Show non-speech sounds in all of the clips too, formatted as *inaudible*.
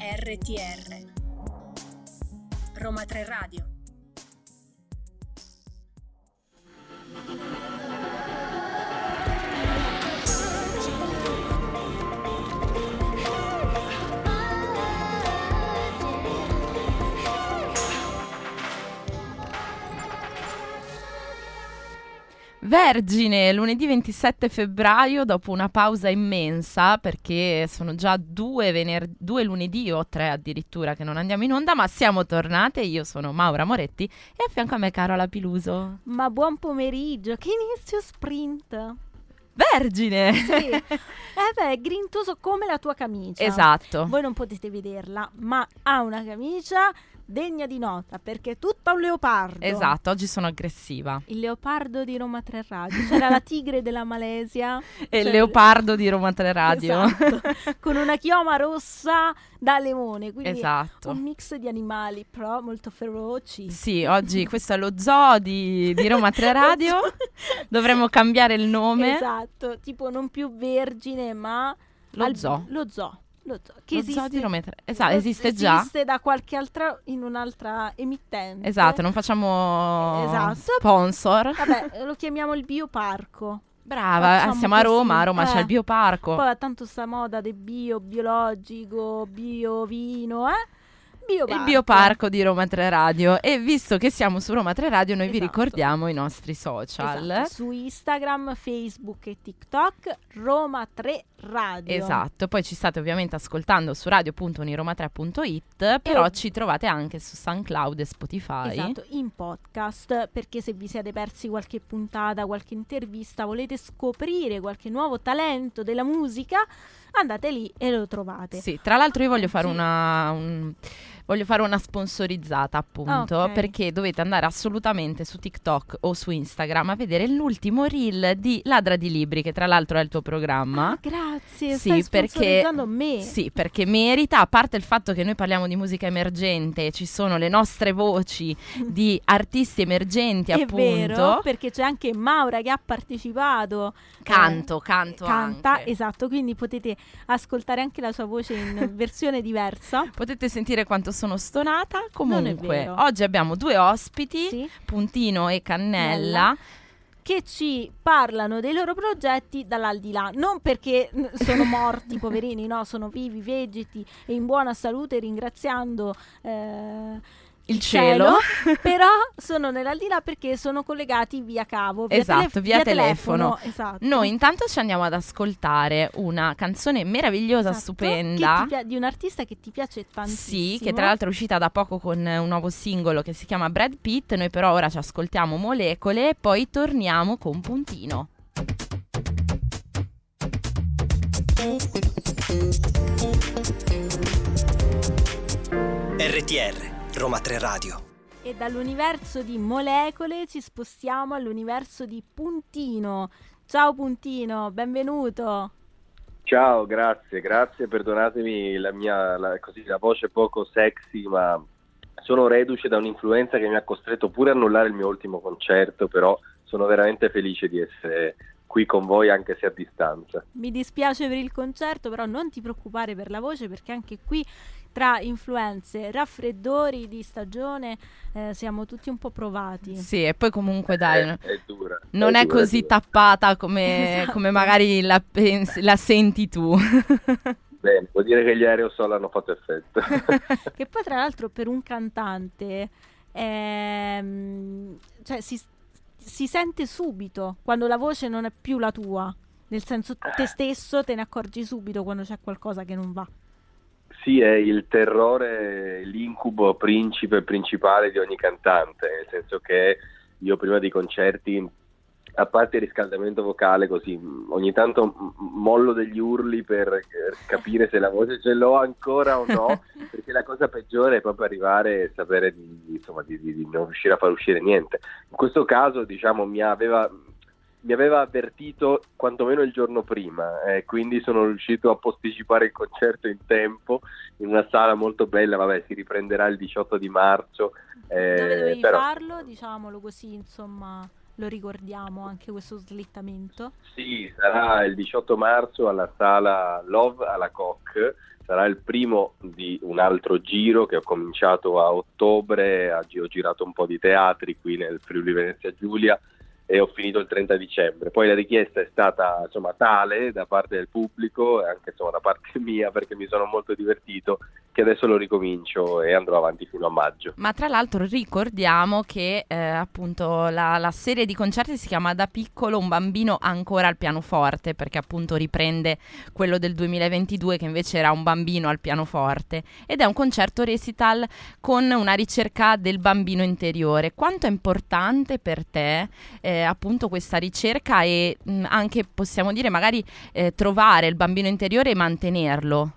RTR Roma 3 Radio Vergine, lunedì 27 febbraio, dopo una pausa immensa, perché sono già due, vener- due lunedì o tre addirittura che non andiamo in onda, ma siamo tornate. Io sono Maura Moretti e a fianco a me Carola Piluso. Ma buon pomeriggio, che inizio sprint! Vergine! Sì, *laughs* eh beh, è grintoso come la tua camicia. esatto. Voi non potete vederla, ma ha una camicia degna di nota perché è tutta un leopardo. Esatto, oggi sono aggressiva. Il leopardo di Roma 3 Radio. C'era la tigre della Malesia. *laughs* E il leopardo di Roma 3 Radio. Esatto, *laughs* con una chioma rossa da leone. Quindi Esatto. un mix di animali, però molto feroci. Sì, oggi questo è lo zoo di, di Roma 3 *laughs* Radio. Dovremmo cambiare il nome. Esatto, tipo non più vergine, ma Lo al- zoo. Lo zoo. Lo zoo, che Lo esiste, zoo di Roma 3 Esatto, esiste già. Esiste da qualche altra in un'altra emittente. Esatto, non facciamo Esatto. sponsor. Vabbè, *laughs* lo chiamiamo il bioparco. Brava, eh, siamo a così. Roma, a Roma c'è Eh. il bioparco. Poi tanto sta moda del bio, biologico, bio vino, eh? Bioparco. il bioparco di Roma 3 Radio e visto che siamo su Roma 3 Radio noi vi Esatto. ricordiamo i nostri social. Esatto, su Instagram, Facebook e TikTok Roma 3 Radio. Esatto, poi ci state ovviamente ascoltando su radio.uniroma3.it, però E- ci trovate anche su SoundCloud e Spotify. Esatto, in podcast, perché se vi siete persi qualche puntata, qualche intervista, volete scoprire qualche nuovo talento della musica, andate lì e lo trovate. Sì, tra l'altro io voglio fare una un- voglio fare una sponsorizzata appunto Ok. perché dovete andare assolutamente su TikTok o su Instagram a vedere l'ultimo reel di Ladra di Libri che tra l'altro è il tuo programma. Ah, grazie, Sì, perché me. Sì, perché merita, a parte il fatto che noi parliamo di musica emergente, ci sono le nostre voci *laughs* di artisti emergenti, È appunto. vero, perché c'è anche Maura che ha partecipato. Canto, eh, canto Canta, anche. esatto, quindi potete ascoltare anche la sua voce in *laughs* versione diversa. Potete sentire quanto sono stonata. Comunque, oggi abbiamo due ospiti, Sì. Puntino e Cannella. che ci parlano dei loro progetti dall'aldilà, non perché sono morti *laughs* poverini, no, sono vivi, vegeti e in buona salute ringraziando eh, Il cielo. *laughs* però *laughs* sono nell'aldilà perché sono collegati via cavo, via, Esatto, telef- via telefono. esatto. Noi intanto ci andiamo ad ascoltare una canzone meravigliosa, Esatto, stupenda. pia- di un artista che ti piace tantissimo. Sì, che tra l'altro è uscita da poco con un nuovo singolo che si chiama Brad Pitt. Noi però ora ci ascoltiamo Molecole e poi torniamo con Puntino. RTR Roma 3 Radio. E dall'universo di molecole ci spostiamo all'universo di Puntino. Ciao Puntino, benvenuto. Ciao, grazie, grazie, perdonatemi la mia la, così, la voce poco sexy, ma sono reduce da un'influenza che mi ha costretto pure a annullare il mio ultimo concerto, però sono veramente felice di essere qui con voi anche se a distanza. Mi dispiace per il concerto, però non ti preoccupare per la voce perché anche qui tra influenze, raffreddori di stagione eh, siamo tutti un po' provati. Sì, e poi comunque dai, è, è dura. non è, dura, così dura. tappata come, *laughs* Esatto. come magari la, pensi- la senti tu. *laughs* Bene, vuol dire che gli aerosol hanno fatto effetto. *laughs* che poi tra l'altro per un cantante ehm, cioè, si, si sente subito quando la voce non è più la tua. Nel senso te stesso te ne accorgi subito quando c'è qualcosa che non va. Sì, è il terrore, l'incubo principe principale di ogni cantante, nel senso che io prima dei concerti, a parte il riscaldamento vocale così, ogni tanto mollo degli urli per eh, capire se la voce ce l'ho ancora o no, *laughs* perché la cosa peggiore è proprio arrivare e sapere di, insomma, di- di- di non riuscire a far uscire niente. In questo caso, diciamo, mi aveva mi aveva avvertito quantomeno il giorno prima e quindi sono riuscito a posticipare il concerto in tempo in una sala molto bella, vabbè si riprenderà il 18 di marzo. eh, Dove dovevi però- farlo? Diciamolo così, insomma, lo ricordiamo anche questo slittamento. Sì, sarà il 18 marzo alla sala Love alla Coc, sarà il primo di un altro giro che ho cominciato a ottobre, ho girato un po' di teatri qui nel Friuli Venezia Giulia e ho finito il 30 dicembre. Poi la richiesta è stata insomma, tale da parte del pubblico e anche insomma, da parte mia perché mi sono molto divertito che adesso lo ricomincio e andrò avanti fino a maggio. Ma tra l'altro ricordiamo che eh, appunto la, la, serie di concerti si chiama Da piccolo un bambino ancora al pianoforte perché appunto riprende quello del 2022 che invece era un bambino al pianoforte ed è un concerto recital con una ricerca del bambino interiore. Quanto è importante per te eh, appunto questa ricerca e mh, anche possiamo dire magari eh, trovare il bambino interiore e mantenerlo?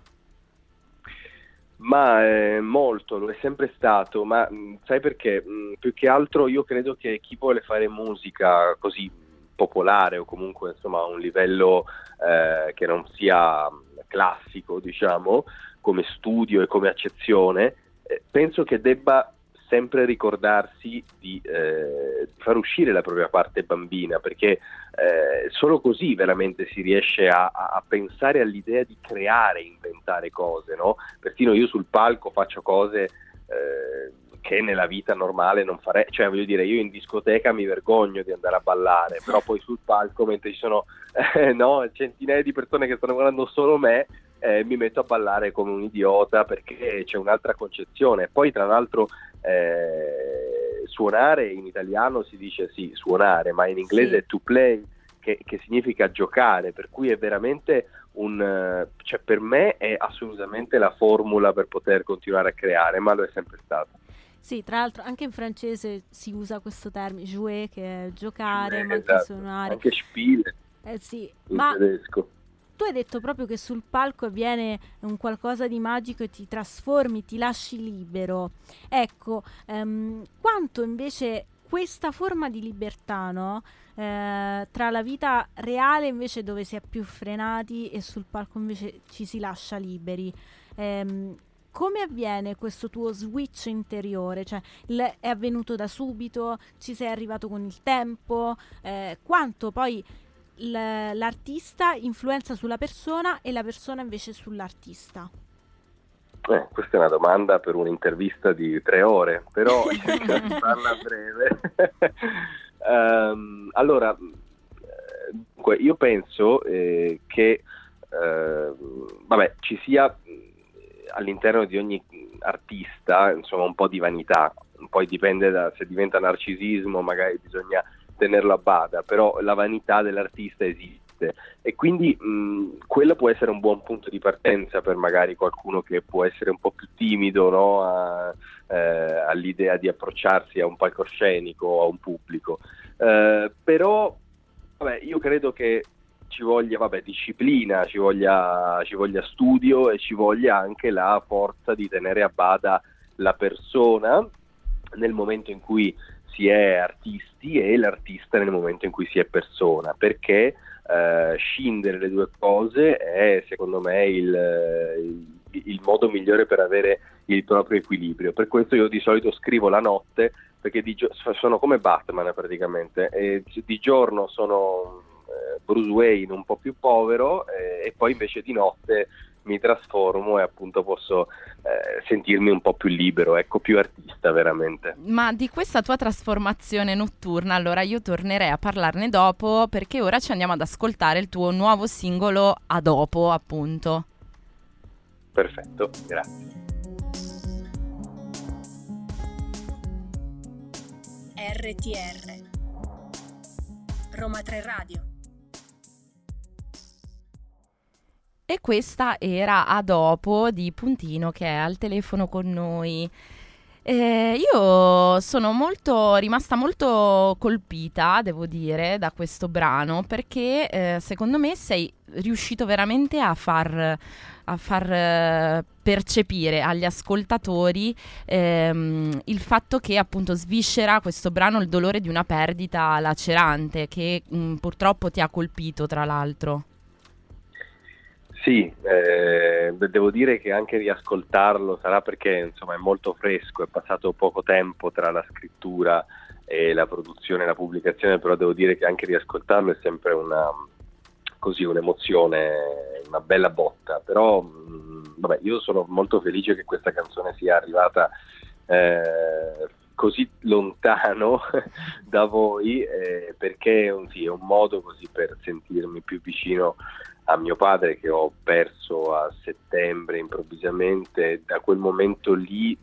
Ma eh, molto, lo è sempre stato, ma mh, sai perché? Mh, più che altro io credo che chi vuole fare musica così popolare o comunque insomma a un livello eh, che non sia classico, diciamo, come studio e come accezione, eh, penso che debba sempre ricordarsi di eh, far uscire la propria parte bambina, perché eh, solo così veramente si riesce a, a, pensare all'idea di creare, inventare cose, no? Persino io sul palco faccio cose eh, che nella vita normale non farei, cioè voglio dire, io in discoteca mi vergogno di andare a ballare, però poi sul palco mentre ci sono *laughs* eh, no, centinaia di persone che stanno guardando solo me, eh, mi metto a ballare come un idiota perché c'è un'altra concezione. Poi tra l'altro eh, suonare in italiano si dice sì, suonare, ma in inglese sì. to play, che, che, significa giocare, per cui è veramente un... cioè per me è assolutamente la formula per poter continuare a creare, ma lo è sempre stato. Sì, tra l'altro anche in francese si usa questo termine, jouer, che è giocare, jouer, ma anche esatto. suonare. Anche spiele. Eh sì, in ma tedesco tu hai detto proprio che sul palco avviene un qualcosa di magico e ti trasformi, ti lasci libero. Ecco, ehm, quanto invece questa forma di libertà, no? eh, tra la vita reale invece dove si è più frenati e sul palco invece ci si lascia liberi. Ehm, come avviene questo tuo switch interiore? Cioè, l- è avvenuto da subito? Ci sei arrivato con il tempo? Eh, quanto poi l'artista influenza sulla persona e la persona invece sull'artista? Eh, questa è una domanda per un'intervista di tre ore, però *laughs* *laughs* di farla breve. um, *laughs* allora, dunque, io penso eh, che eh, vabbè, ci sia all'interno di ogni artista insomma, un po' di vanità, poi dipende da se diventa narcisismo, magari bisogna tenerlo a bada, però la vanità dell'artista esiste e quindi mh, quello può essere un buon punto di partenza per magari qualcuno che può essere un po' più timido no? a, eh, all'idea di approcciarsi a un palcoscenico a un pubblico. Eh, però vabbè, io credo che ci voglia vabbè, disciplina, ci voglia, ci voglia studio e ci voglia anche la forza di tenere a bada la persona nel momento in cui si è artisti e l'artista nel momento in cui si è persona, perché eh, scindere le due cose è secondo me il, il, modo migliore per avere il proprio equilibrio. Per questo io di solito scrivo la notte, perché gio- sono come Batman praticamente, e di giorno sono eh, Bruce Wayne un po' più povero eh, e poi invece di notte mi trasformo e appunto posso eh, sentirmi un po' più libero, ecco, più artista veramente. Ma di questa tua trasformazione notturna, allora io tornerei a parlarne dopo perché ora ci andiamo ad ascoltare il tuo nuovo singolo a dopo, appunto. Perfetto, grazie. RTR Roma 3 Radio E questa era a dopo di Puntino che è al telefono con noi. Eh, io sono molto, rimasta molto colpita, devo dire, da questo brano perché eh, secondo me sei riuscito veramente a far, a far eh, percepire agli ascoltatori ehm, il fatto che appunto sviscera questo brano il dolore di una perdita lacerante che mh, purtroppo ti ha colpito tra l'altro. Sì, eh, devo dire che anche riascoltarlo sarà perché insomma, è molto fresco, è passato poco tempo tra la scrittura e la produzione e la pubblicazione, però devo dire che anche riascoltarlo è sempre una, così, un'emozione, una bella botta, però mh, vabbè, io sono molto felice che questa canzone sia arrivata eh, così lontano *laughs* da voi eh, perché è un, sì, è un modo così per sentirmi più vicino a mio padre che ho perso a settembre improvvisamente. Da quel momento lì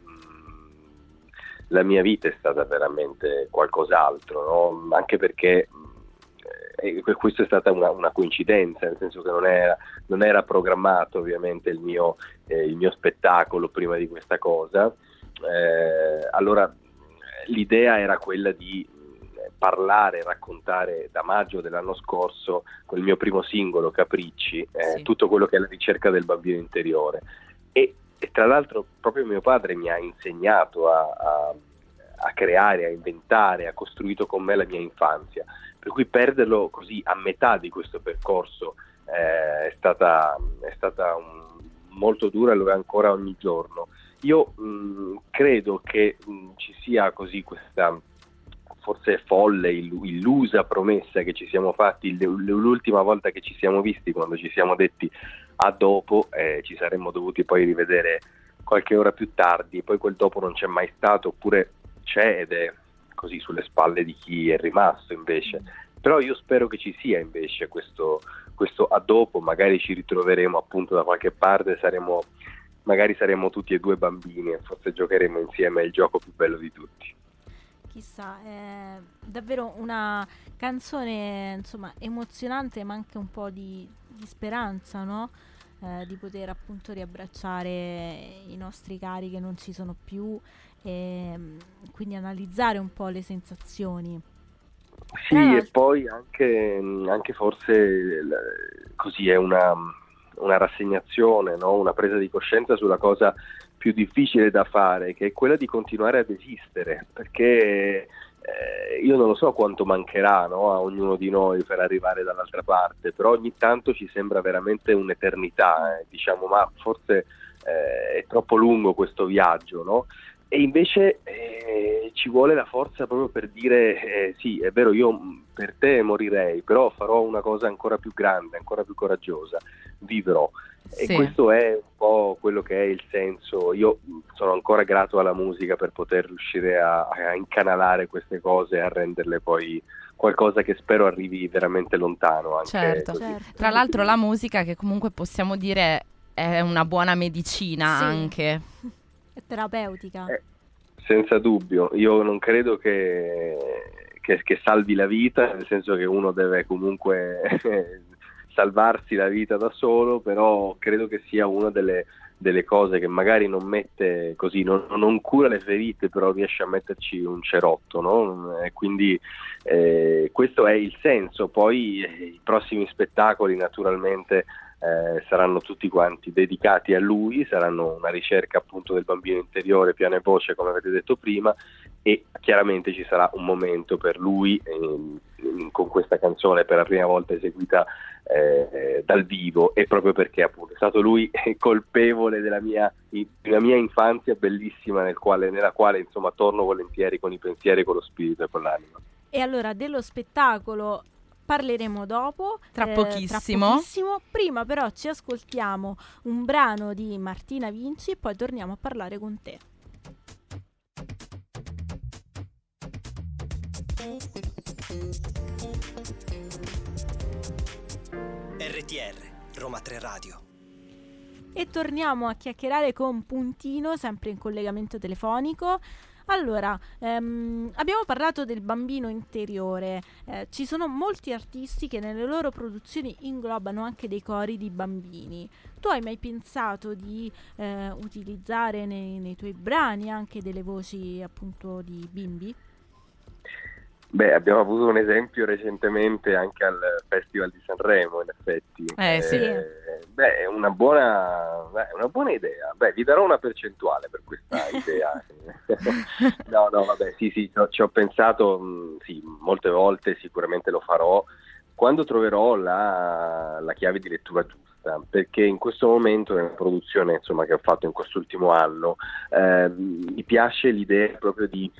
la mia vita è stata veramente qualcos'altro, no? anche perché e questa è stata una, una, coincidenza, nel senso che non era, non era programmato ovviamente il mio, eh, il mio, spettacolo prima di questa cosa. Eh, allora l'idea era quella di eh, parlare, raccontare da maggio dell'anno scorso con il mio primo singolo Capricci, eh, sì. tutto quello che è la ricerca del bambino interiore. E, e, tra l'altro proprio mio padre mi ha insegnato a, a, a creare, a inventare, ha costruito con me la mia infanzia per cui perderlo così a metà di questo percorso eh, è stata, è stata un, molto dura e lo è ancora ogni giorno. Io mh, credo che mh, ci sia così questa forse folle, illusa promessa che ci siamo fatti l'ultima volta che ci siamo visti, quando ci siamo detti a dopo, eh, ci saremmo dovuti poi rivedere qualche ora più tardi, poi quel dopo non c'è mai stato, oppure c'è ed è così sulle spalle di chi è rimasto invece. Però io spero che ci sia invece questo, questo a dopo, magari ci ritroveremo appunto da qualche parte, saremo, magari saremo tutti e due bambini e forse giocheremo insieme il gioco più bello di tutti. Chissà, è davvero una canzone insomma emozionante ma anche un po' di, di speranza, no? Eh, di poter appunto riabbracciare i nostri cari che non ci sono più e mm, quindi analizzare un po' le sensazioni. Sì, eh, e poi anche, mm, anche forse così è una, una rassegnazione, no? una presa di coscienza sulla cosa più difficile da fare, che è quella di continuare ad esistere, perché eh, io non lo so quanto mancherà no, a ognuno di noi per arrivare dall'altra parte, però ogni tanto ci sembra veramente un'eternità, eh, diciamo, ma forse eh, è troppo lungo questo viaggio, no? E invece eh, ci vuole la forza proprio per dire eh, sì, è vero, io per te morirei, però farò una cosa ancora più grande, ancora più coraggiosa, vivrò. Sì. E questo è un po' quello che è il senso. Io sono ancora grato alla musica per poter riuscire a, a incanalare queste cose e a renderle poi qualcosa che spero arrivi veramente lontano. Anche certo. certo. Tra l'altro la musica che comunque possiamo dire è una buona medicina sì. anche terapeutica. Eh, senza dubbio, io non credo che, che, che, salvi la vita, nel senso che uno deve comunque *laughs* salvarsi la vita da solo, però credo che sia una delle, delle cose che magari non mette così, non, non, cura le ferite, però riesce a metterci un cerotto, no? E quindi eh, questo è il senso. Poi eh, i prossimi spettacoli naturalmente eh, saranno tutti quanti dedicati a lui, saranno una ricerca appunto del bambino interiore, piano e voce come avete detto prima e chiaramente ci sarà un momento per lui eh, con questa canzone per la prima volta eseguita eh, dal vivo e proprio perché appunto è stato lui *laughs* colpevole della mia, della mia infanzia bellissima nel quale, nella quale insomma torno volentieri con i pensieri, con lo spirito e con l'anima. E allora dello spettacolo parleremo dopo. Tra, eh, pochissimo. tra pochissimo. Prima però ci ascoltiamo un brano di Martina Vinci e poi torniamo a parlare con te. RTR Roma 3 Radio e torniamo a chiacchierare con Puntino, sempre in collegamento telefonico. Allora, ehm, abbiamo parlato del bambino interiore. Eh, ci sono molti artisti che nelle loro produzioni inglobano anche dei cori di bambini. Tu hai mai pensato di eh, utilizzare nei, nei tuoi brani anche delle voci appunto di bimbi? Beh, abbiamo avuto un esempio recentemente anche al Festival di Sanremo, in effetti. Eh, sì. Eh, beh, è una buona, beh, una buona idea. Beh, vi darò una percentuale per questa *laughs* idea. *laughs* no, no, vabbè, sì, sì, ci ho pensato, mh, mm, sì, molte volte sicuramente lo farò, quando troverò la, la chiave di lettura giusta perché in questo momento nella produzione insomma, che ho fatto in quest'ultimo anno eh, mi piace l'idea proprio di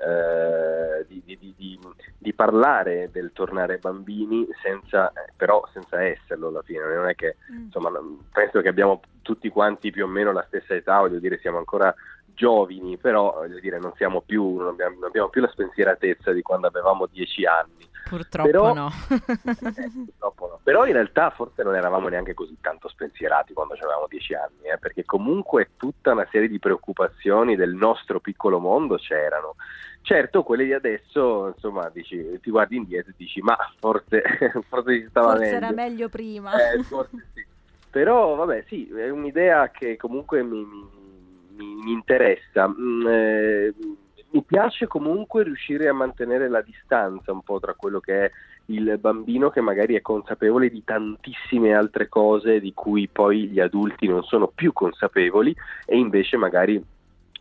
eh, di, di, di, di, parlare del tornare bambini senza, però senza esserlo alla fine, non è che mm. insomma penso che abbiamo tutti quanti più o meno la stessa età, voglio dire siamo ancora giovani, però voglio dire non siamo più, non abbiamo, non abbiamo più la spensieratezza di quando avevamo dieci anni. Purtroppo però, no. eh, *laughs* purtroppo no. Però in realtà forse non eravamo neanche così tanto spensierati quando avevamo dieci anni, eh, perché comunque tutta una serie di preoccupazioni del nostro piccolo mondo c'erano. Certo, quelle di adesso, insomma, dici, ti guardi indietro e dici, ma forse, *laughs* forse si stava forse meglio. era meglio prima. Eh, forse sì. Però, vabbè, sì, è un'idea che comunque mi, mi, mi interessa. Mm, eh, mi piace comunque riuscire a mantenere la distanza un po' tra quello che è il bambino che magari è consapevole di tantissime altre cose di cui poi gli adulti non sono più consapevoli e invece magari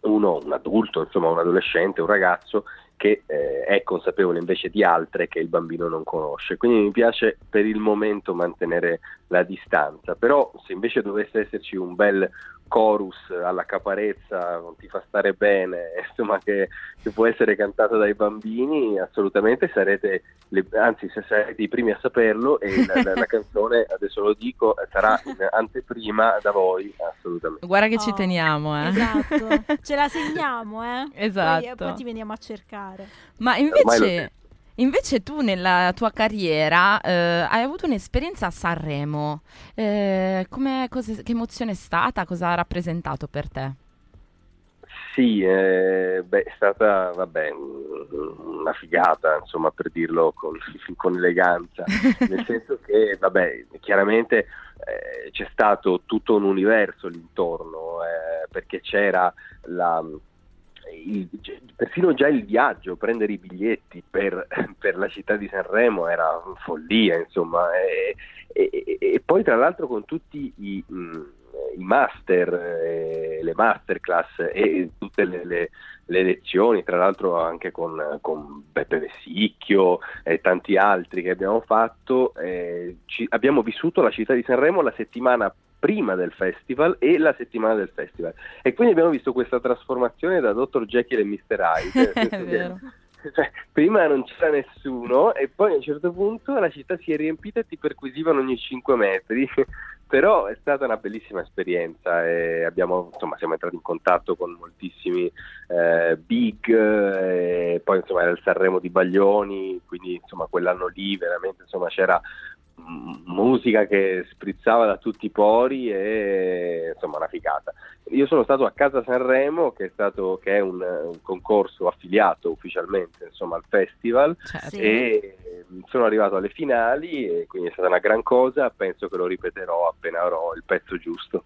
uno, un adulto, insomma un adolescente, un ragazzo che eh, è consapevole invece di altre che il bambino non conosce. Quindi mi piace per il momento mantenere la distanza, però se invece dovesse esserci un bel chorus alla caparezza, non ti fa stare bene, *laughs* insomma che, che può essere cantato dai bambini, assolutamente sarete, le, anzi se sarete i primi a saperlo e la, la, la *laughs* canzone, adesso lo dico, sarà in anteprima da voi, assolutamente. Guarda che oh, ci teniamo, eh. Esatto, ce la *laughs* segniamo, eh. Esatto. Poi, poi ti veniamo a cercare. Ma invece... Invece tu nella tua carriera eh, hai avuto un'esperienza a Sanremo, eh, cose, che emozione è stata? Cosa ha rappresentato per te? Sì, eh, beh, è stata vabbè, una figata, insomma, per dirlo con, *laughs* con eleganza, nel senso che, vabbè, chiaramente eh, c'è stato tutto un universo l'intorno, eh, perché c'era la il, persino già il viaggio, prendere i biglietti per, per, la città di Sanremo era follia, insomma, e, e, e poi tra l'altro con tutti i, mh, i master, eh, le masterclass e tutte le, le, le, lezioni, tra l'altro anche con, con Beppe Vessicchio e tanti altri che abbiamo fatto, eh, ci, abbiamo vissuto la città di Sanremo la settimana prima del festival e la settimana del festival. E quindi abbiamo visto questa trasformazione da Dr. Jekyll e Mr. Hyde. *laughs* *laughs* Cioè, prima non c'era nessuno e poi a un certo punto la città si è riempita e ti perquisivano ogni 5 metri. *laughs* Però è stata una bellissima esperienza e abbiamo, insomma, siamo entrati in contatto con moltissimi eh, big, e poi insomma era il Sanremo di Baglioni, quindi insomma quell'anno lì veramente insomma, c'era musica che sprizzava da tutti i pori e insomma una ficata. Io sono stato a Casa Sanremo che è, stato, che è un, un, concorso affiliato ufficialmente insomma, al festival certo. e sono arrivato alle finali e quindi è stata una gran cosa, penso che lo ripeterò appena avrò il pezzo giusto.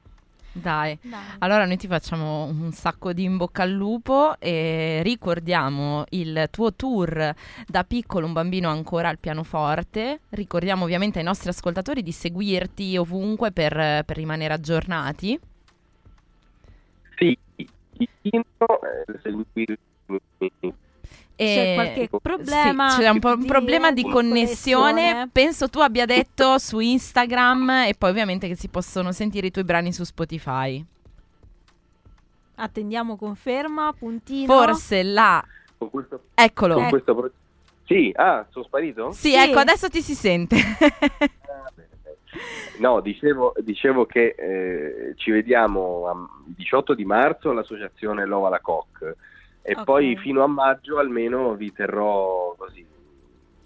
Dai. Dai. allora noi ti facciamo un sacco di in bocca al lupo e ricordiamo il tuo tour da piccolo, un bambino ancora al pianoforte. Ricordiamo ovviamente ai nostri ascoltatori di seguirti ovunque per, per rimanere aggiornati. Sì, eh, c'è qualche problema. Sì, c'è un, po- un problema di connessione. connessione. Penso tu abbia detto su Instagram e poi ovviamente che si possono sentire i tuoi brani su Spotify. Attendiamo conferma, puntino. Forse là. Con questo, Eccolo. Con questo pro- sì, ah, sono sparito? Sì, sì, ecco, adesso ti si sente. *laughs* no, dicevo, dicevo che eh, ci vediamo il 18 di marzo all'associazione Lova la Coc e okay. poi fino a maggio almeno vi terrò così,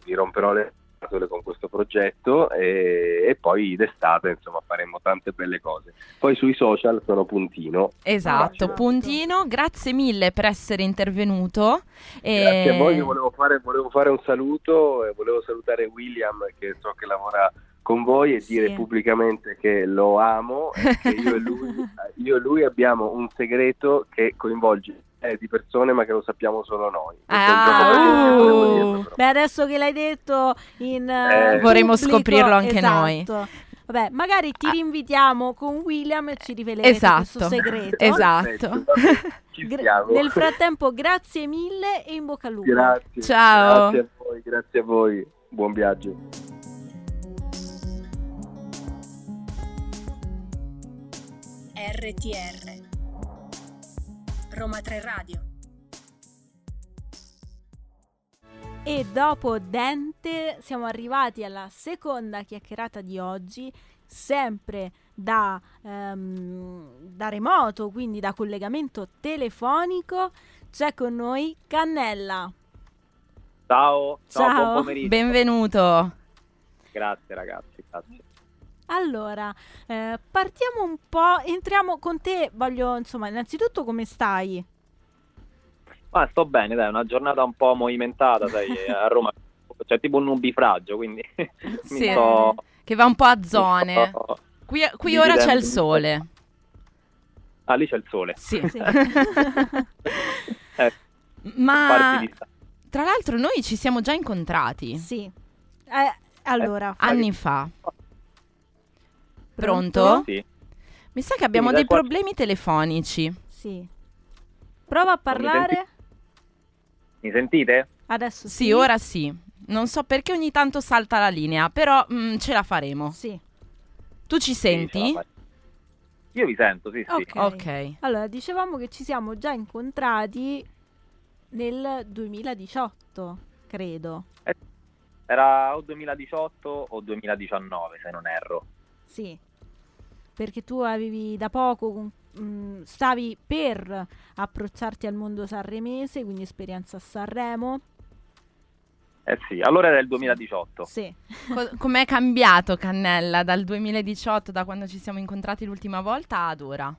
vi romperò le con questo progetto e, e, poi d'estate insomma faremo tante belle cose. Poi sui social sono Puntino. Esatto, Puntino, grazie mille per essere intervenuto. E... Grazie a voi, volevo fare, volevo fare un saluto e volevo salutare William che so che lavora con voi e dire pubblicamente che lo amo e che io e, lui, *laughs* io e lui abbiamo un segreto che coinvolge eh, di persone ma che lo sappiamo solo noi. Ah, uh. Beh, adesso che l'hai detto in eh, vorremmo scoprirlo anche esatto. noi. Vabbè, magari ti ah. rinvitiamo con William e ci riveleremo esatto. questo segreto. Esatto. *laughs* Gra- nel frattempo, grazie mille e in bocca al lupo. Grazie. Ciao. Grazie a voi, grazie a voi. Buon viaggio. RTR Roma 3 Radio E dopo Dente siamo arrivati alla seconda chiacchierata di oggi, sempre da, um, da remoto, quindi da collegamento telefonico. C'è con noi Cannella. Ciao, ciao, buon pomeriggio. Benvenuto. Grazie ragazzi, grazie. Allora, eh, partiamo un po', entriamo con te, voglio insomma, innanzitutto come stai? Ma sto bene, dai, una giornata un po' movimentata, sai, *laughs* a Roma c'è tipo un nubifragio, quindi *laughs* sì, sto, che va un po' a zone. Qui, qui ora c'è il sole. Ah, lì c'è il sole. Sì. sì. *laughs* eh, Ma tra l'altro noi ci siamo già incontrati. Sì. Eh, allora, eh, anni fa. Pronto? Pronto? Sì. Mi sa che abbiamo Sì, dei qua... problemi telefonici. Sì. Prova a parlare. Mi sentite? Adesso sì. sì. ora sì. Non so perché ogni tanto salta la linea, però mh, ce la faremo. Sì. Tu ci senti? Sì, Io vi sento, sì, sì. Okay. ok. Allora, dicevamo che ci siamo già incontrati nel 2018, credo. Era o 2018 o 2019, se non erro. Sì, perché tu avevi da poco, mh, stavi per approcciarti al mondo sanremese, quindi esperienza a Sanremo. Eh sì, allora era il 2018. Sì. Co- com'è cambiato Cannella dal 2018, da quando ci siamo incontrati l'ultima volta, ad ora?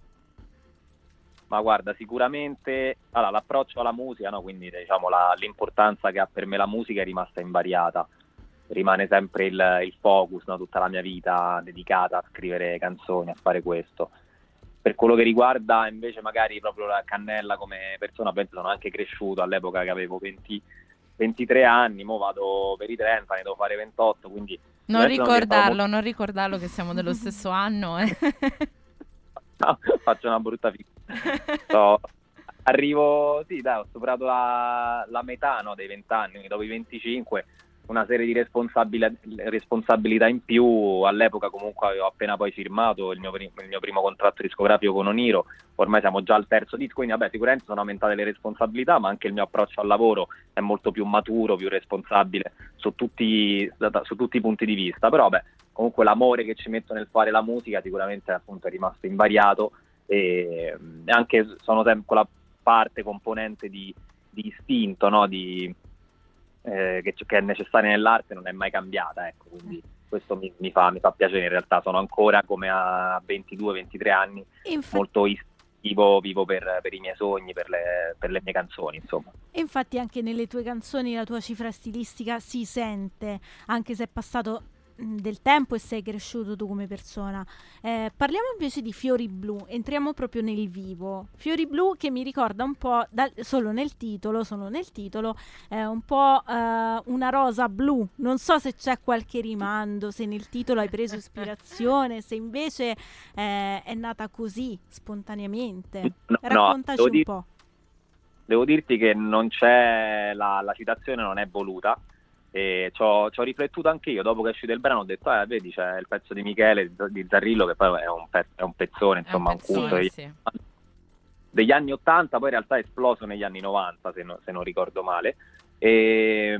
Ma guarda, sicuramente allora, l'approccio alla musica, no? quindi diciamo la, l'importanza che ha per me la musica è rimasta invariata. Rimane sempre il, il focus, no? tutta la mia vita dedicata a scrivere canzoni, a fare questo. Per quello che riguarda invece magari proprio la Cannella come persona, penso sono anche cresciuto all'epoca che avevo 20, 23 anni, mo vado per i 30, ne devo fare 28, quindi... Non ricordarlo, molto... non ricordarlo che siamo dello *laughs* stesso anno. Eh. no, faccio una brutta figura. So, arrivo, sì dai, ho superato la, la metà no, dei 20 anni, quindi dopo i 25 una serie di responsabili- responsabilità in più. All'epoca comunque avevo appena poi firmato il mio, prim- il mio, primo contratto discografico con Oniro, ormai siamo già al terzo disco, quindi vabbè sicuramente sono aumentate le responsabilità, ma anche il mio approccio al lavoro è molto più maturo, più responsabile su tutti, su tutti i punti di vista, però vabbè comunque l'amore che ci metto nel fare la musica sicuramente appunto è rimasto invariato e, anche sono sempre quella parte componente di, di istinto, no? di, eh, che, che, è necessaria nell'arte non è mai cambiata, ecco, quindi questo mi, mi, fa, mi, fa, piacere, in realtà sono ancora come a 22-23 anni Infatti, molto istintivo, vivo per, per, i miei sogni, per le, per le, mie canzoni, insomma. E infatti anche nelle tue canzoni la tua cifra stilistica si sente, anche se è passato del tempo e sei cresciuto tu come persona. Eh, parliamo invece di Fiori Blu, entriamo proprio nel vivo. Fiori Blu che mi ricorda un po', da, solo nel titolo, solo nel titolo, eh, un po' eh, una rosa blu. Non so se c'è qualche rimando, se nel titolo hai preso ispirazione, se invece eh, è nata così, spontaneamente. No, Raccontaci no, un dir- po'. Devo dirti che non c'è, la, la citazione non è voluta e ci ho, ci ho, riflettuto anche io dopo che è uscito il brano ho detto eh, vedi c'è il pezzo di Michele di Zarrillo che poi è un, pezzo, è un pezzone insomma un, pezzone, un culto sì. degli anni 80 poi in realtà è esploso negli anni 90 se, no, se non ricordo male e,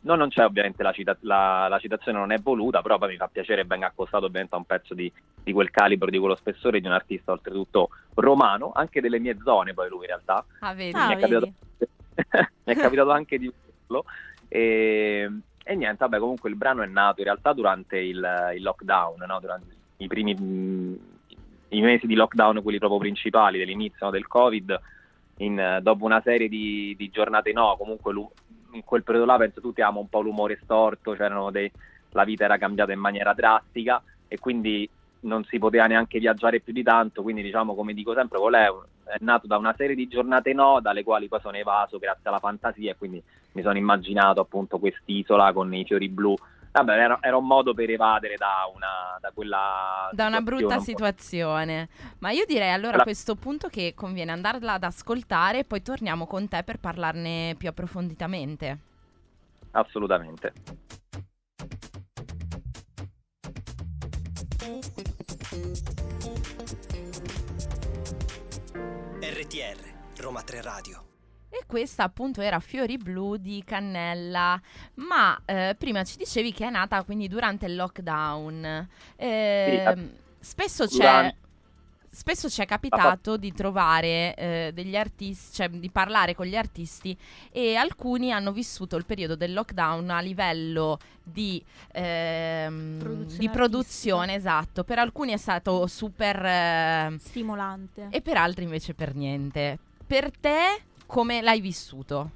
no, non c'è ovviamente la, cita- la, la, citazione non è voluta però poi mi fa piacere venga accostato ovviamente a un pezzo di, di quel calibro di quello spessore di un artista oltretutto romano anche delle mie zone poi lui in realtà ah, vedi. Ah, mi, è capitato, *laughs* mi è capitato anche di vederlo e, e, niente, vabbè, comunque il brano è nato in realtà durante il, il lockdown, no? durante i primi i mesi di lockdown, quelli proprio principali dell'inizio no? del Covid, in, dopo una serie di, di giornate no, comunque in quel periodo là penso tutti avevamo un po' l'umore storto, c'erano dei, la vita era cambiata in maniera drastica e quindi non si poteva neanche viaggiare più di tanto, quindi diciamo come dico sempre, Volè è nato da una serie di giornate no, dalle quali poi sono evaso grazie alla fantasia e quindi mi sono immaginato appunto quest'isola con i fiori blu. Vabbè, era, era un modo per evadere da una da quella da una brutta un situazione. Ma io direi allora a questo punto che conviene andarla ad ascoltare e poi torniamo con te per parlarne più approfonditamente. Assolutamente. RTR Roma 3 Radio E questa appunto era Fiori Blu di Cannella, ma eh, prima ci dicevi che è nata quindi durante il lockdown. Eh, Sì, spesso c'è... durante- Spesso ci è capitato di trovare eh, degli artisti, cioè di parlare con gli artisti e alcuni hanno vissuto il periodo del lockdown a livello di, ehm, Produzione di produzione, esatto. Per alcuni è stato super eh, Stimolante. e per altri invece per niente. Per te come l'hai vissuto?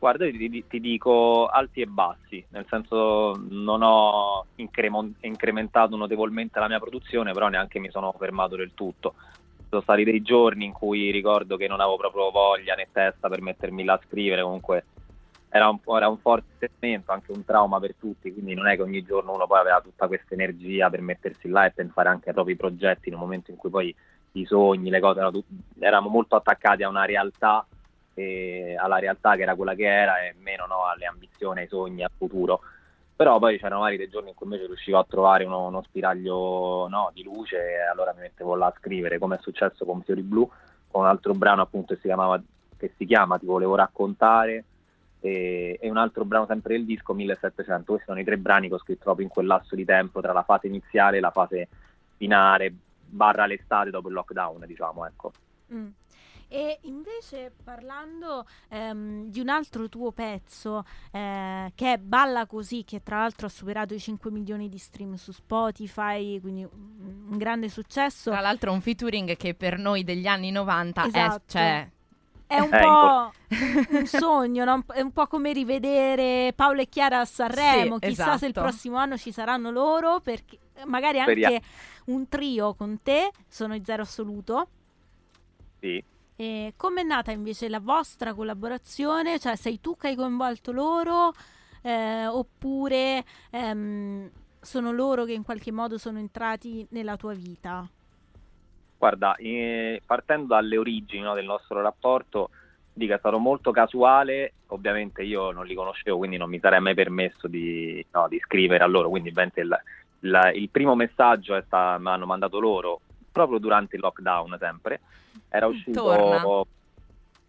Guarda, ti, ti dico alti e bassi, nel senso non ho incremo- incrementato notevolmente la mia produzione, però neanche mi sono fermato del tutto. Sono stati dei giorni in cui ricordo che non avevo proprio voglia né testa per mettermi là a scrivere, comunque era un, era un forte momento, anche un trauma per tutti, quindi non è che ogni giorno uno poi aveva tutta questa energia per mettersi là e pensare anche ai propri progetti in un momento in cui poi i sogni, le cose, erano eravamo molto attaccati a una realtà e alla realtà che era quella che era e meno no, alle ambizioni, ai sogni, al futuro. Però poi c'erano vari dei giorni in cui invece riuscivo a trovare uno, uno spiraglio no, di luce e allora mi mettevo là a scrivere, come è successo con Fiori Blu, con un altro brano appunto che si, chiamava, che si chiama Ti volevo raccontare e, e un altro brano sempre del disco 1700. Questi sono i tre brani che ho scritto proprio in quel lasso di tempo tra la fase iniziale e la fase finale, barra l'estate dopo il lockdown, diciamo, ecco. Mm. E invece parlando ehm, di un altro tuo pezzo eh, che è Balla Così, che tra l'altro ha superato i 5 milioni di stream su Spotify, quindi un, grande successo. Tra l'altro un featuring che per noi degli anni 90 Esatto. è, cioè, È un *laughs* Eh, po' un sogno, no? è un po' come rivedere Paolo e Chiara a Sanremo. Sì, Chissà se il esatto. prossimo anno ci saranno loro, perché magari anche Speriamo. un trio con te, sono i zero assoluto. Sì. E com'è nata invece la vostra collaborazione? Cioè, sei tu che hai coinvolto loro eh, oppure ehm, sono loro che in qualche modo sono entrati nella tua vita? Guarda, eh, partendo dalle origini no, del nostro rapporto, dico è stato molto casuale, ovviamente io non li conoscevo, quindi non mi sarei mai permesso di, no, di scrivere a loro, quindi il, il- il primo messaggio me l'hanno mandato loro proprio durante il lockdown sempre, era uscito, Torna.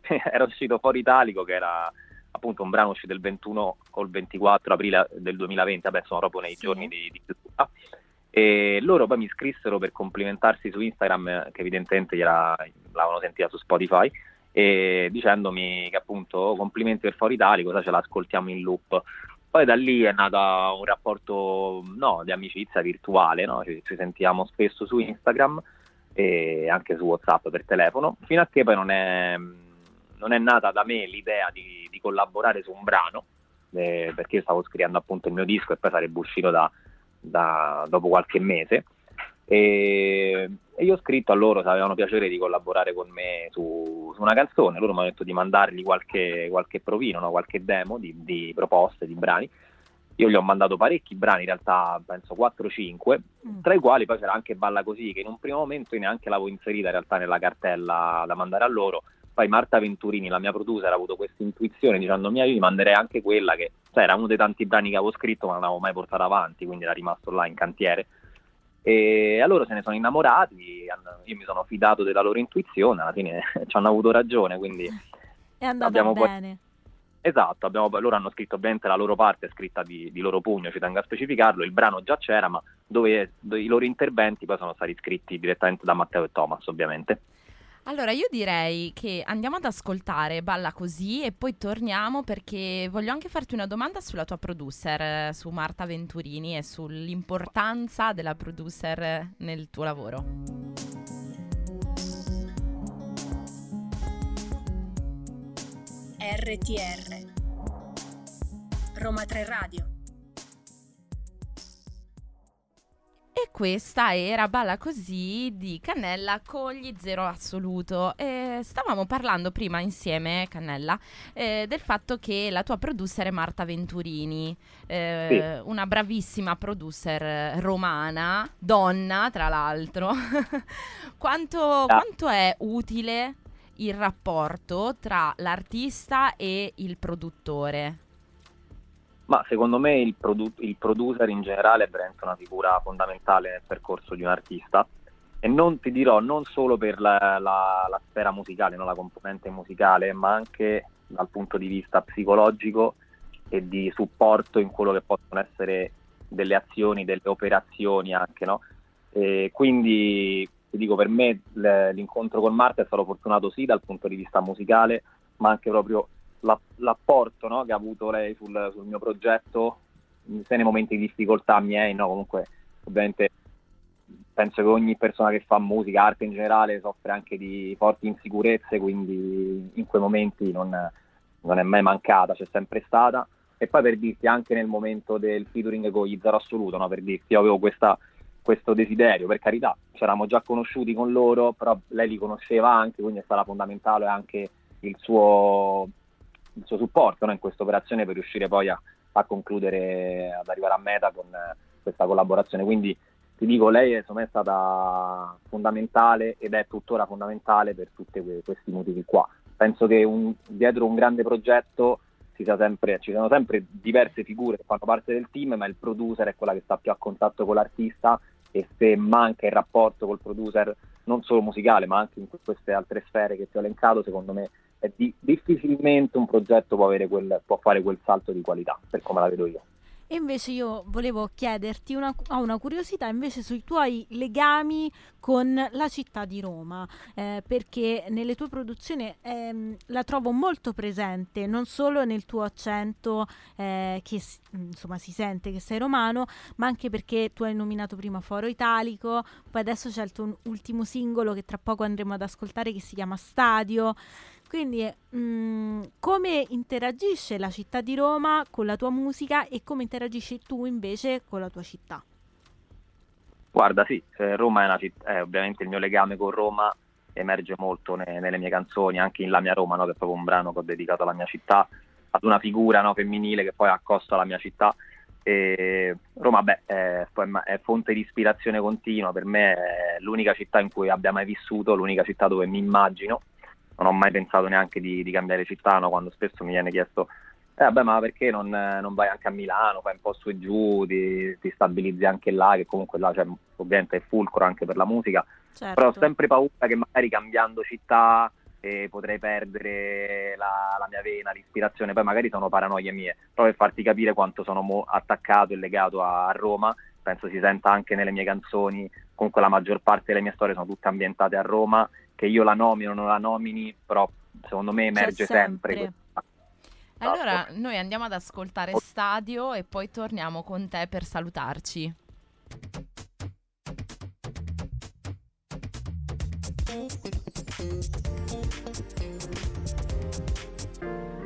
*laughs* era uscito Fuori Italico che era appunto un brano uscito il 21 o il 24 aprile del 2020, vabbè sono proprio nei Sì. giorni di, di chiusura. E loro poi mi scrissero per complimentarsi su Instagram, che evidentemente l'avevano sentita su Spotify, e dicendomi che appunto "Oh, complimenti per Fuori Italico, cosa ce l'ascoltiamo in loop. Poi da lì è nato un rapporto no, di amicizia virtuale, no? ci, ci sentiamo spesso su Instagram e anche su WhatsApp per telefono, fino a che poi non è, non è nata da me l'idea di, di collaborare su un brano, eh, perché io stavo scrivendo appunto il mio disco e poi sarebbe uscito da, da- dopo qualche mese. E, e io ho scritto a loro se avevano piacere di collaborare con me su, su una canzone. Loro mi hanno detto di mandargli qualche, qualche provino, no? qualche demo di, di proposte, di brani. Io gli ho mandato parecchi brani, in realtà penso 4-5, Mm. tra i quali poi c'era anche Balla Così, che in un primo momento io neanche l'avevo inserita in realtà nella cartella da mandare a loro. Poi Marta Venturini, la mia producer, ha avuto questa intuizione dicendo mia io gli manderei anche quella che cioè, era uno dei tanti brani che avevo scritto ma non avevo mai portato avanti, quindi era rimasto là in cantiere. E allora se ne sono innamorati, io mi sono fidato della loro intuizione, alla fine *laughs* ci hanno avuto ragione, quindi È andata Abbiamo poi- bene. Esatto, abbiamo, loro hanno scritto ovviamente la loro parte, scritta di, di loro pugno, ci tengo a specificarlo, il brano già c'era, ma dove, dove i loro interventi poi sono stati scritti direttamente da Matteo e Thomas, ovviamente. Allora io direi che andiamo ad ascoltare Balla così e poi torniamo perché voglio anche farti una domanda sulla tua producer, eh, su Marta Venturini e sull'importanza della producer nel tuo lavoro. RTR Roma 3 Radio E questa era Balla così di Cannella con gli zero assoluto. E stavamo parlando prima insieme, Cannella, eh, del fatto che la tua producer è Marta Venturini, eh, una bravissima producer romana, donna tra l'altro. *laughs* quanto, quanto è utile il rapporto tra l'artista e il produttore? Ma secondo me il, produ- il producer in generale è veramente una figura fondamentale nel percorso di un artista e non ti dirò non solo per la, la, la sfera musicale, no? la componente musicale, ma anche dal punto di vista psicologico e di supporto in quello che possono essere delle azioni, delle operazioni anche, no? E quindi ti dico, per me l'incontro con Marta è stato fortunato sì dal punto di vista musicale, ma anche proprio l'apporto no, che ha avuto lei sul, sul, mio progetto, sia nei momenti di difficoltà miei, no? comunque ovviamente penso che ogni persona che fa musica, arte in generale, soffre anche di forti insicurezze, quindi in quei momenti non, non è mai mancata, c'è sempre stata. E poi per dirti anche nel momento del featuring con Zero Assoluto, no? per dirti, io avevo questa, questo desiderio, per carità, ci eravamo già conosciuti con loro, però lei li conosceva anche, quindi è stata fondamentale anche il suo, il suo supporto no? in questa operazione per riuscire poi a, a, concludere, ad arrivare a meta con questa collaborazione. Quindi ti dico, lei me è stata fondamentale ed è tuttora fondamentale per tutti questi motivi qua. Penso che un, dietro un grande progetto ci, sempre, ci sono sempre diverse figure che fanno parte del team, ma il producer è quella che sta più a contatto con l'artista e se manca il rapporto col producer non solo musicale ma anche in queste altre sfere che ti ho elencato, secondo me di, difficilmente un progetto può, quel, può fare quel salto di qualità, per come la vedo io. E invece io volevo chiederti una, ho una curiosità invece sui tuoi legami con la città di Roma, eh, perché nelle tue produzioni ehm, la trovo molto presente, non solo nel tuo accento eh, che insomma si sente che sei romano, ma anche perché tu hai nominato prima Foro Italico, poi adesso c'è il tuo ultimo singolo che tra poco andremo ad ascoltare che si chiama Stadio. Quindi mh, mm, come interagisce la città di Roma con la tua musica e come interagisci tu invece con la tua città? Guarda, sì, eh, Roma è una città, eh, ovviamente il mio legame con Roma emerge molto ne, nelle mie canzoni, anche in La mia Roma, no, che è proprio un brano che ho dedicato alla mia città, ad una figura no, femminile che poi accosto alla mia città. E Roma beh, è, è, fonte di ispirazione continua, per me è l'unica città in cui abbia mai vissuto, l'unica città dove mi immagino non ho mai pensato neanche di, di cambiare città, no? quando spesso mi viene chiesto eh vabbè ma perché non, non, vai anche a Milano, fai un po' su e giù, ti, ti stabilizzi anche là, che comunque là c'è ovviamente è fulcro anche per la musica, certo. però ho sempre paura che magari cambiando città eh, potrei perdere la, la, mia vena, l'ispirazione, poi magari sono paranoie mie, però per farti capire quanto sono mo- attaccato e legato a, a Roma, penso si senta anche nelle mie canzoni, comunque la maggior parte delle mie storie sono tutte ambientate a Roma che io la nomino o non la nomini, però secondo me emerge C'è sempre. sempre allora noi andiamo ad ascoltare Stadio e poi torniamo con te per salutarci.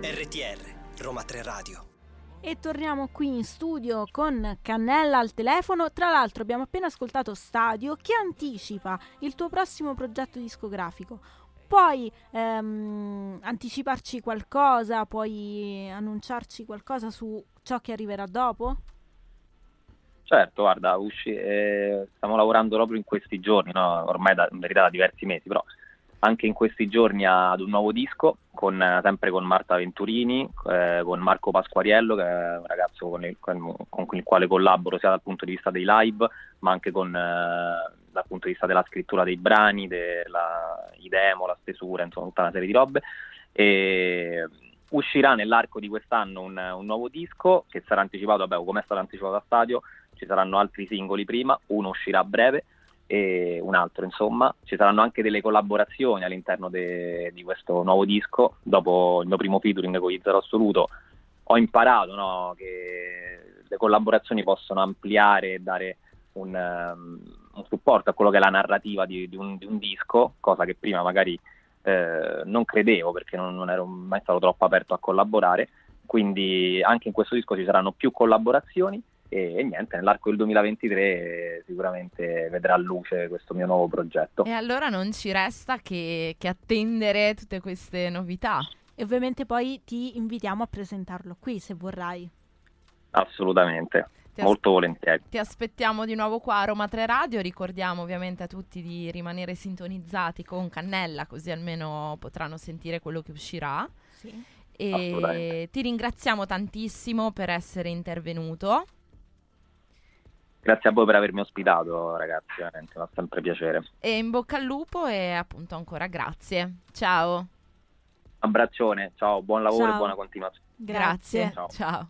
RTR Roma 3 Radio e torniamo qui in studio con Cannella al telefono. Tra l'altro abbiamo appena ascoltato Stadio che anticipa il tuo prossimo progetto discografico. Puoi ehm, anticiparci qualcosa? Puoi annunciarci qualcosa su ciò che arriverà dopo? Certo, guarda, usci- eh, stiamo lavorando proprio in questi giorni, no? ormai da, in verità da diversi mesi, però anche in questi giorni ad un nuovo disco, con, sempre con Marta Venturini, eh, con Marco Pasquariello, che è un ragazzo con il, con il, quale collaboro sia dal punto di vista dei live, ma anche con, eh, dal punto di vista della scrittura dei brani, della, i demo, la stesura, insomma tutta una serie di robe. E uscirà nell'arco di quest'anno un, un nuovo disco che sarà anticipato, vabbè, come è stato anticipato a stadio, ci saranno altri singoli prima, uno uscirà a breve e un altro insomma. Ci saranno anche delle collaborazioni all'interno de- di questo nuovo disco. Dopo il mio primo featuring con Zero Assoluto ho imparato no, che le collaborazioni possono ampliare e dare un, um, un, supporto a quello che è la narrativa di, di, un, di un, disco cosa che prima magari eh, non credevo perché non, non ero mai stato troppo aperto a collaborare. Quindi anche in questo disco ci saranno più collaborazioni e, e, niente, nell'arco del 2023 sicuramente vedrà luce questo mio nuovo progetto. E allora non ci resta che, che attendere tutte queste novità. E ovviamente poi ti invitiamo a presentarlo qui se vorrai. Assolutamente. Ti Molto volentieri. Ti aspettiamo di nuovo qua a Roma 3 Radio. Ricordiamo ovviamente a tutti di rimanere sintonizzati con Cannella, così almeno potranno sentire quello che uscirà. Sì. E ti ringraziamo tantissimo per essere intervenuto. Grazie a voi per avermi ospitato, ragazzi, veramente, mi fa sempre piacere. E in bocca al lupo e appunto ancora grazie. Ciao. Abbraccione, ciao, buon lavoro Ciao. e buona continuazione. Grazie. Ciao. Ciao.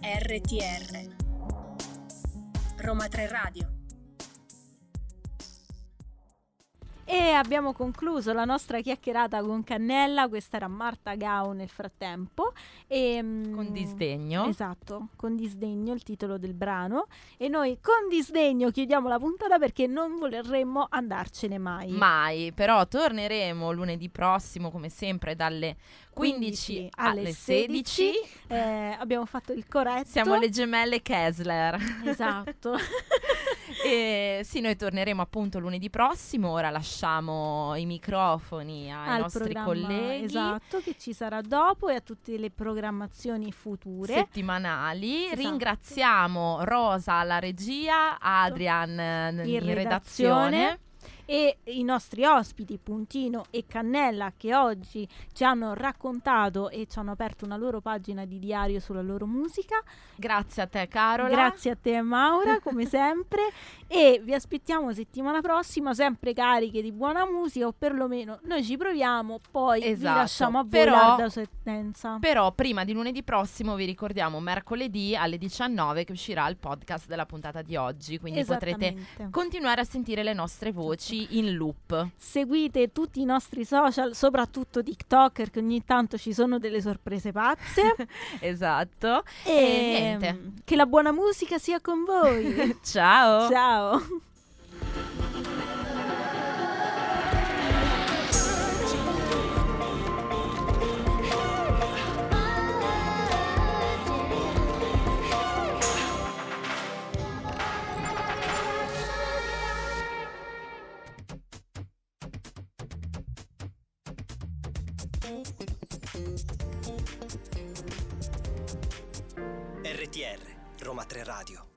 RTR Roma 3 Radio E abbiamo concluso la nostra chiacchierata con Cannella, questa era Marta Gao nel frattempo. E, mm, Con disdegno. Esatto, con disdegno il titolo del brano. E noi con disdegno chiudiamo la puntata perché non vorremmo andarcene mai. Mai, però torneremo lunedì prossimo come sempre dalle 15, 15 alle alle 16. Eh, abbiamo fatto il corretto. Siamo le gemelle Kessler. Esatto. *laughs* e sì, noi torneremo appunto lunedì prossimo. Ora lasciamo i microfoni ai al nostri colleghi Esatto, che ci sarà dopo e a tutte le programmazioni future. settimanali. Esatto. Ringraziamo Rosa alla regia, Adrian eh, in, In redazione. redazione. E i nostri ospiti Puntino e Cannella che oggi ci hanno raccontato e ci hanno aperto una loro pagina di diario sulla loro musica. Grazie a te, Carola. Grazie a te Maura, come *laughs* sempre, e vi aspettiamo settimana prossima sempre cariche di buona musica o perlomeno noi ci proviamo, poi vi Esatto, lasciamo a voi la sentenza. Però prima di lunedì prossimo vi ricordiamo mercoledì alle 19 che uscirà il podcast della puntata di oggi, quindi potrete continuare a sentire le nostre voci in loop. Seguite tutti i nostri social, soprattutto TikTok, perché ogni tanto ci sono delle sorprese pazze. *laughs* esatto. e E niente. mm, che la buona musica sia con voi. *laughs* Ciao. Ciao. RTR Roma 3 Radio